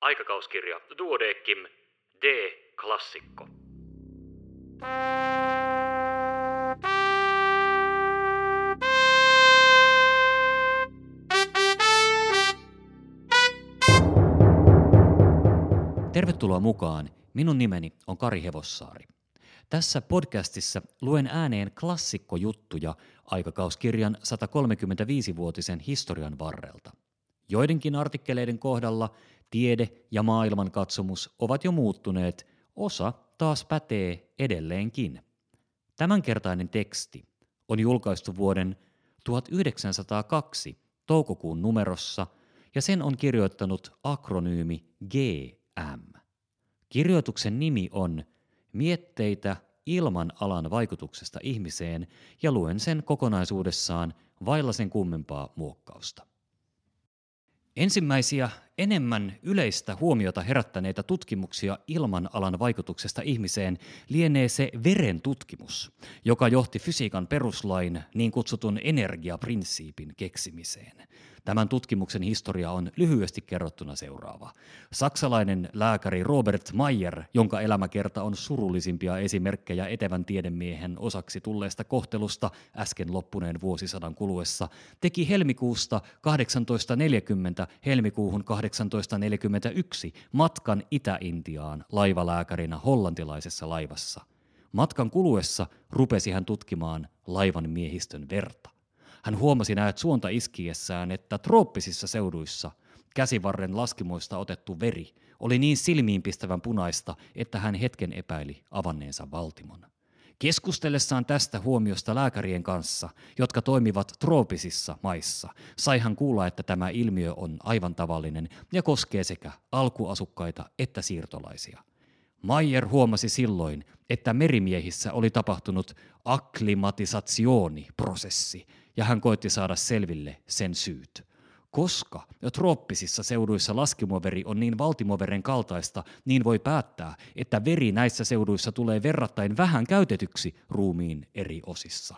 Aikakauskirja Duodeckim D. Klassikko. Tervetuloa mukaan. Minun nimeni on Kari Hevossaari. Tässä podcastissa luen ääneen klassikkojuttuja aikakauskirjan 135-vuotisen historian varrelta. Joidenkin artikkeleiden kohdalla tiede ja maailmankatsomus ovat jo muuttuneet, osa taas pätee edelleenkin. Tämänkertainen teksti on julkaistu vuoden 1902 toukokuun numerossa ja sen on kirjoittanut akronyymi GM. Kirjoituksen nimi on Mietteitä ilman alan vaikutuksesta ihmiseen ja luen sen kokonaisuudessaan vailla sen kummempaa muokkausta. Ensimmäisiä enemmän yleistä huomiota herättäneitä tutkimuksia ilmanalan vaikutuksesta ihmiseen lienee se veren tutkimus, joka johti fysiikan peruslain niin kutsutun energiaprinsiipin keksimiseen. Tämän tutkimuksen historia on lyhyesti kerrottuna seuraava. Saksalainen lääkäri Robert Mayer, jonka elämäkerta on surullisimpia esimerkkejä etevän tiedemiehen osaksi tulleesta kohtelusta äsken loppuneen vuosisadan kuluessa, teki helmikuusta 1840 helmikuuhun 1841 matkan Itä-Intiaan laivalääkärinä hollantilaisessa laivassa. Matkan kuluessa rupesi hän tutkimaan laivan miehistön verta. Hän huomasi näet suonta iskiessään, että trooppisissa seuduissa käsivarren laskimoista otettu veri oli niin silmiinpistävän punaista, että hän hetken epäili avanneensa valtimon. Keskustellessaan tästä huomiosta lääkärien kanssa, jotka toimivat trooppisissa maissa, sai hän kuulla, että tämä ilmiö on aivan tavallinen ja koskee sekä alkuasukkaita että siirtolaisia. Mayer huomasi silloin, että merimiehissä oli tapahtunut akklimatisatsioni-prosessi, ja hän koitti saada selville sen syyt. Koska jo trooppisissa seuduissa laskimoveri on niin valtimoveren kaltaista, niin voi päättää, että veri näissä seuduissa tulee verrattain vähän käytetyksi ruumiin eri osissa.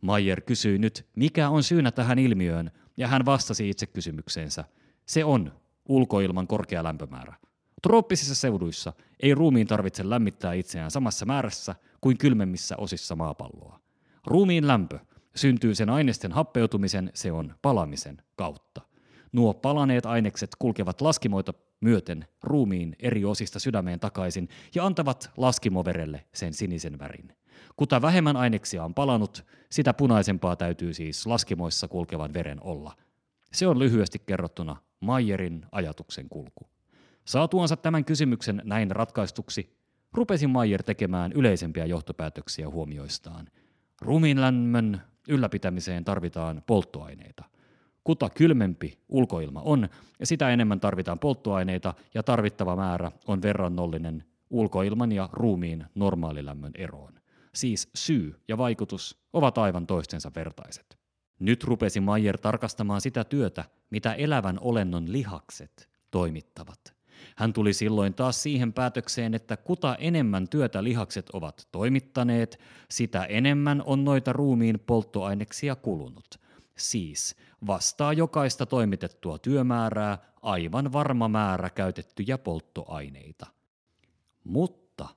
Mayer kysyi nyt, mikä on syynä tähän ilmiöön, ja hän vastasi itse kysymykseensä. Se on ulkoilman korkea lämpömäärä. Trooppisissa seuduissa ei ruumiin tarvitse lämmittää itseään samassa määrässä kuin kylmemmissä osissa maapalloa. Ruumiin lämpö syntyy sen ainesten happeutumisen, se on palamisen kautta. Nuo palaneet ainekset kulkevat laskimoita myöten ruumiin eri osista sydämeen takaisin ja antavat laskimoverelle sen sinisen värin. Kuta vähemmän aineksia on palanut, sitä punaisempaa täytyy siis laskimoissa kulkevan veren olla. Se on lyhyesti kerrottuna Mayerin ajatuksen kulku. Saatuansa tämän kysymyksen näin ratkaistuksi, rupesi Mayer tekemään yleisempiä johtopäätöksiä huomioistaan. Ruumiin lämmön ylläpitämiseen tarvitaan polttoaineita. Kuta kylmempi ulkoilma on, ja sitä enemmän tarvitaan polttoaineita, ja tarvittava määrä on verrannollinen ulkoilman ja ruumiin normaalilämmön eroon. Siis syy ja vaikutus ovat aivan toistensa vertaiset. Nyt rupesi Mayer tarkastamaan sitä työtä, mitä elävän olennon lihakset toimittavat. Hän tuli silloin taas siihen päätökseen, että kuta enemmän työtä lihakset ovat toimittaneet, sitä enemmän on noita ruumiin polttoaineksia kulunut. Siis vastaa jokaista toimitettua työmäärää aivan varma määrä käytettyjä polttoaineita. Mutta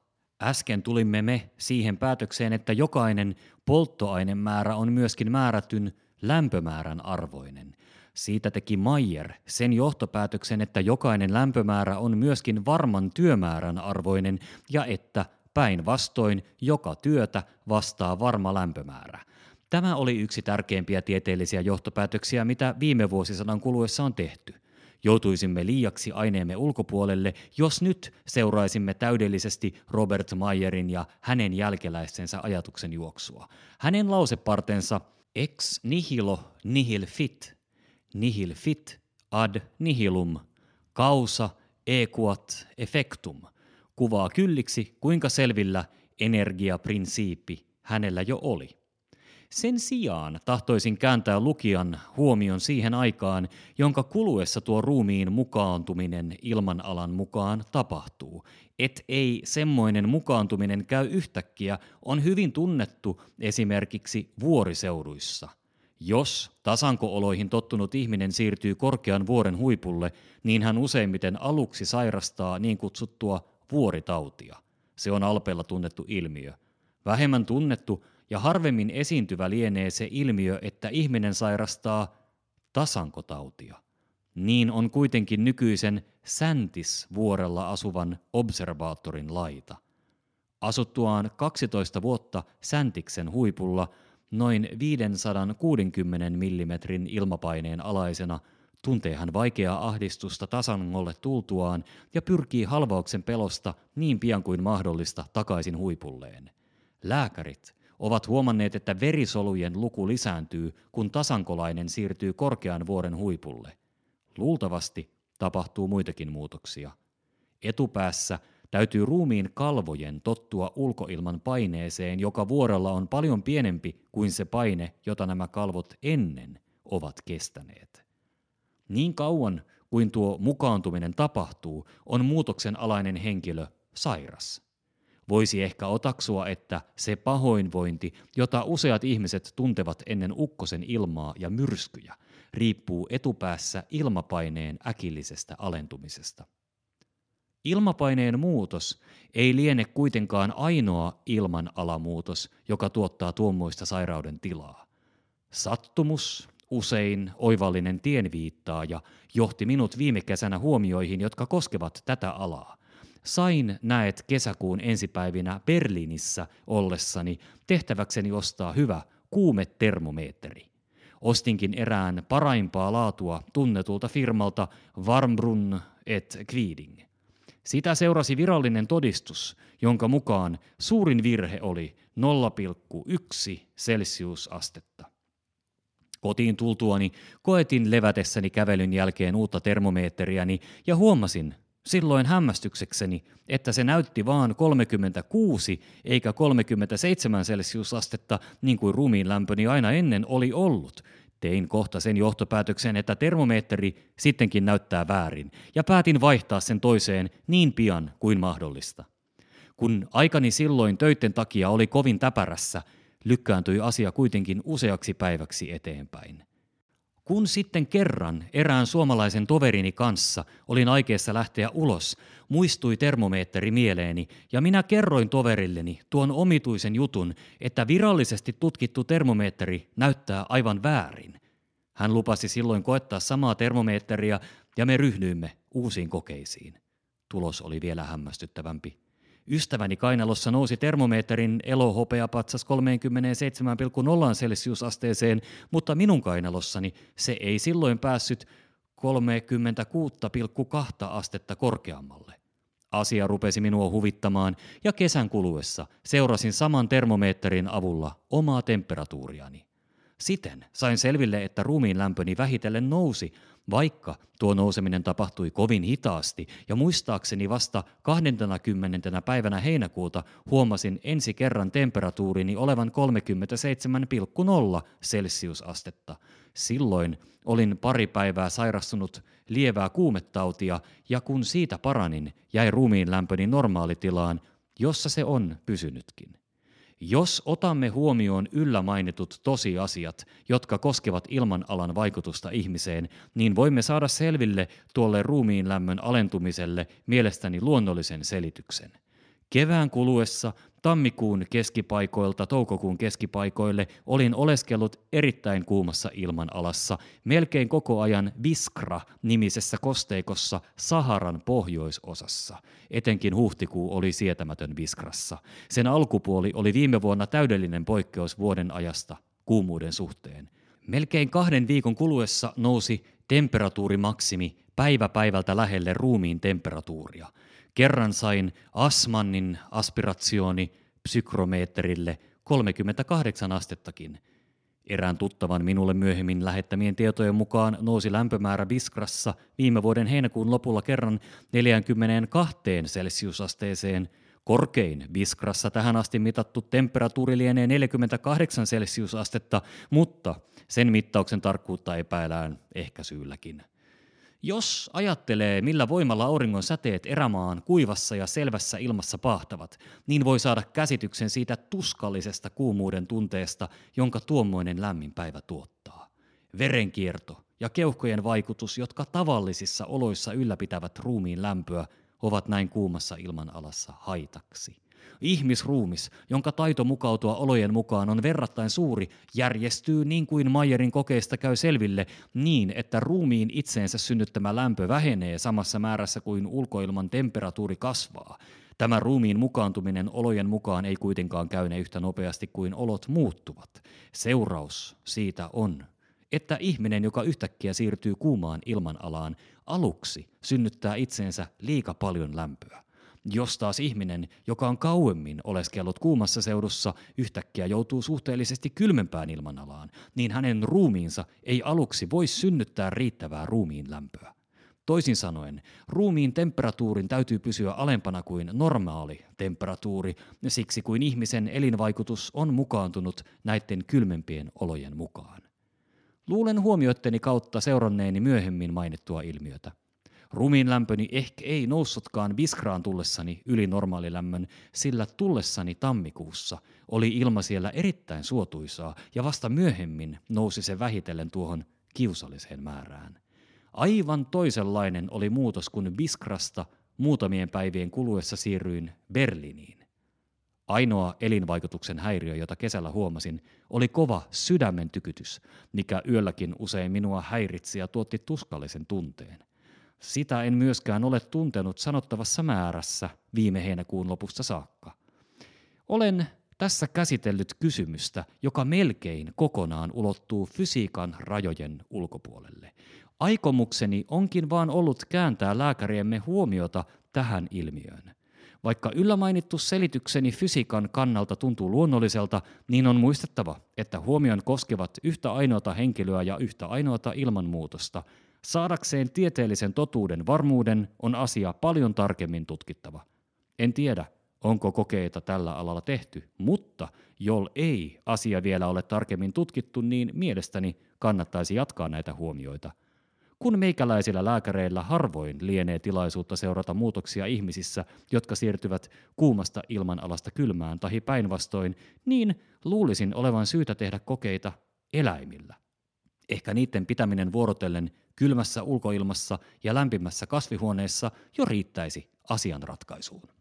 äsken tulimme me siihen päätökseen, että jokainen polttoainemäärä on myöskin määrätyn lämpömäärän arvoinen. Siitä teki Mayer sen johtopäätöksen, että jokainen lämpömäärä on myöskin varman työmäärän arvoinen ja että päinvastoin joka työtä vastaa varma lämpömäärä. Tämä oli yksi tärkeimpiä tieteellisiä johtopäätöksiä, mitä viime vuosisadan kuluessa on tehty. Joutuisimme liiaksi aineemme ulkopuolelle, jos nyt seuraisimme täydellisesti Robert Mayerin ja hänen jälkeläistensä ajatuksen juoksua. Hänen lausepartensa ex nihilo nihil fit nihil fit ad nihilum, causa equat effectum, kuvaa kylliksi, kuinka selvillä energiaprinsiippi hänellä jo oli. Sen sijaan tahtoisin kääntää lukijan huomion siihen aikaan, jonka kuluessa tuo ruumiin mukaantuminen ilmanalan mukaan tapahtuu. Et ei semmoinen mukaantuminen käy yhtäkkiä on hyvin tunnettu esimerkiksi vuoriseuduissa – Jos tasankooloihin tottunut ihminen siirtyy korkean vuoren huipulle, niin hän useimmiten aluksi sairastaa niin kutsuttua vuoritautia. Se on alpeella tunnettu ilmiö. Vähemmän tunnettu ja harvemmin esiintyvä lienee se ilmiö, että ihminen sairastaa tasankotautia. Niin on kuitenkin nykyisen Säntis-vuorella asuvan observaattorin laita. Asuttuaan 12 vuotta Säntiksen huipulla noin 560 mm ilmapaineen alaisena tuntee hän vaikeaa ahdistusta tasangolle tultuaan ja pyrkii halvauksen pelosta niin pian kuin mahdollista takaisin huipulleen. Lääkärit ovat huomanneet, että verisolujen luku lisääntyy, kun tasankolainen siirtyy korkean vuoren huipulle. Luultavasti tapahtuu muitakin muutoksia. Etupäässä täytyy ruumiin kalvojen tottua ulkoilman paineeseen, joka vuorella on paljon pienempi kuin se paine, jota nämä kalvot ennen ovat kestäneet. Niin kauan kuin tuo mukaantuminen tapahtuu, on muutoksen alainen henkilö sairas. Voisi ehkä otaksua, että se pahoinvointi, jota useat ihmiset tuntevat ennen ukkosen ilmaa ja myrskyjä, riippuu etupäässä ilmapaineen äkillisestä alentumisesta. Ilmapaineen muutos ei liene kuitenkaan ainoa ilmanalamuutos, joka tuottaa tuommoista sairauden tilaa. Sattumus, usein oivallinen tienviittaaja, johti minut viime kesänä huomioihin, jotka koskevat tätä alaa. Sain näet kesäkuun ensipäivinä Berliinissä ollessani tehtäväkseni ostaa hyvä kuumetermometri. Ostinkin erään paraimpaa laatua tunnetulta firmalta Warmbrunn et Quiding. Sitä seurasi virallinen todistus, jonka mukaan suurin virhe oli 0,1 celsiusastetta. Kotiin tultuani koetin levätessäni kävelyn jälkeen uutta termomeetteriäni ja huomasin, silloin hämmästyksekseni, että se näytti vaan 36 eikä 37 celsiusastetta niin kuin ruumiin lämpöni aina ennen oli ollut. Tein kohta sen johtopäätöksen, että termometri sittenkin näyttää väärin, ja päätin vaihtaa sen toiseen niin pian kuin mahdollista. Kun aikani silloin töiden takia oli kovin täpärässä, lykkääntyi asia kuitenkin useaksi päiväksi eteenpäin. Kun sitten kerran erään suomalaisen toverini kanssa olin aikeessa lähteä ulos, muistui termomeetteri mieleeni ja minä kerroin toverilleni tuon omituisen jutun, että virallisesti tutkittu termomeetteri näyttää aivan väärin. Hän lupasi silloin koettaa samaa termomeetteriä ja me ryhdyimme uusiin kokeisiin. Tulos oli vielä hämmästyttävämpi. Ystäväni kainalossa nousi termometrin elohopeapatsas 37,0 celsiusasteeseen, mutta minun kainalossani se ei silloin päässyt 36,2 astetta korkeammalle. Asia rupesi minua huvittamaan ja kesän kuluessa seurasin saman termometrin avulla omaa temperatuuriani. Siten sain selville, että ruumiin lämpöni vähitellen nousi, vaikka tuo nouseminen tapahtui kovin hitaasti ja muistaakseni vasta 20. päivänä heinäkuuta huomasin ensi kerran temperatuurini olevan 37,0 celsiusastetta. Silloin olin pari päivää sairastunut lievää kuumetautia ja kun siitä paranin, jäi ruumiin lämpöni normaalitilaan, jossa se on pysynytkin. Jos otamme huomioon yllä mainitut tosiasiat, jotka koskevat ilmanalan vaikutusta ihmiseen, niin voimme saada selville tuolle ruumiin lämmön alentumiselle mielestäni luonnollisen selityksen. Kevään kuluessa Tammikuun keskipaikoilta toukokuun keskipaikoille olin oleskellut erittäin kuumassa ilmanalassa, melkein koko ajan Viskra-nimisessä kosteikossa Saharan pohjoisosassa. Etenkin huhtikuu oli sietämätön Viskrassa. Sen alkupuoli oli viime vuonna täydellinen poikkeus vuoden ajasta kuumuuden suhteen. Melkein kahden viikon kuluessa nousi temperatuurimaksimi päivä päivältä lähelle ruumiin temperatuuria – Kerran sain Asmannin aspiratsiooni psykromeetterille 38 astettakin. Erään tuttavan minulle myöhemmin lähettämien tietojen mukaan nousi lämpömäärä Viskrassa viime vuoden heinäkuun lopulla kerran 42 celsiusasteeseen. Korkein Viskrassa tähän asti mitattu temperatuuri lienee 48 celsiusastetta, mutta sen mittauksen tarkkuutta epäillään ehkä syylläkin. Jos ajattelee, millä voimalla auringon säteet erämaan kuivassa ja selvässä ilmassa pahtavat, niin voi saada käsityksen siitä tuskallisesta kuumuuden tunteesta, jonka tuommoinen lämmin päivä tuottaa. verenkierto ja keuhkojen vaikutus, jotka tavallisissa oloissa ylläpitävät ruumiin lämpöä, ovat näin kuumassa ilmanalassa haitaksi. Ihmisruumis, jonka taito mukautua olojen mukaan on verrattain suuri, järjestyy niin kuin Mayerin kokeista käy selville niin, että ruumiin itseensä synnyttämä lämpö vähenee samassa määrässä kuin ulkoilman temperatuuri kasvaa. Tämä ruumiin mukaantuminen olojen mukaan ei kuitenkaan käyne yhtä nopeasti kuin olot muuttuvat. Seuraus siitä on, että ihminen, joka yhtäkkiä siirtyy kuumaan ilmanalaan, aluksi synnyttää itseensä liika paljon lämpöä. Jos taas ihminen, joka on kauemmin oleskellut kuumassa seudussa, yhtäkkiä joutuu suhteellisesti kylmempään ilmanalaan, niin hänen ruumiinsa ei aluksi voi synnyttää riittävää ruumiin lämpöä. Toisin sanoen, ruumiin temperatuurin täytyy pysyä alempana kuin normaali temperatuuri, siksi kuin ihmisen elinvaikutus on mukaantunut näiden kylmempien olojen mukaan. Luulen huomioitteni kautta seuranneeni myöhemmin mainittua ilmiötä. Rumiin lämpöni ehkä ei noussutkaan Biskraan tullessani yli normaalilämmön, sillä tullessani tammikuussa oli ilma siellä erittäin suotuisaa ja vasta myöhemmin nousi se vähitellen tuohon kiusalliseen määrään. Aivan toisenlainen oli muutos, kun Biskrasta muutamien päivien kuluessa siirryin Berliiniin. Ainoa elinvaikutuksen häiriö, jota kesällä huomasin, oli kova sydämen tykytys, mikä yölläkin usein minua häiritsi ja tuotti tuskallisen tunteen. Sitä en myöskään ole tuntenut sanottavassa määrässä viime heinäkuun lopusta saakka. Olen tässä käsitellyt kysymystä, joka melkein kokonaan ulottuu fysiikan rajojen ulkopuolelle. Aikomukseni onkin vaan ollut kääntää lääkäriemme huomiota tähän ilmiöön. Vaikka yllämainittu selitykseni fysiikan kannalta tuntuu luonnolliselta, niin on muistettava, että huomion koskevat yhtä ainoata henkilöä ja yhtä ainoata ilmanmuutosta. Saadakseen tieteellisen totuuden varmuuden on asia paljon tarkemmin tutkittava. En tiedä, onko kokeita tällä alalla tehty, mutta jol ei asia vielä ole tarkemmin tutkittu, niin mielestäni kannattaisi jatkaa näitä huomioita – kun meikäläisillä lääkäreillä harvoin lienee tilaisuutta seurata muutoksia ihmisissä, jotka siirtyvät kuumasta ilmanalasta kylmään tai päinvastoin, niin luulisin olevan syytä tehdä kokeita eläimillä. Ehkä niiden pitäminen vuorotellen kylmässä ulkoilmassa ja lämpimässä kasvihuoneessa jo riittäisi asian ratkaisuun.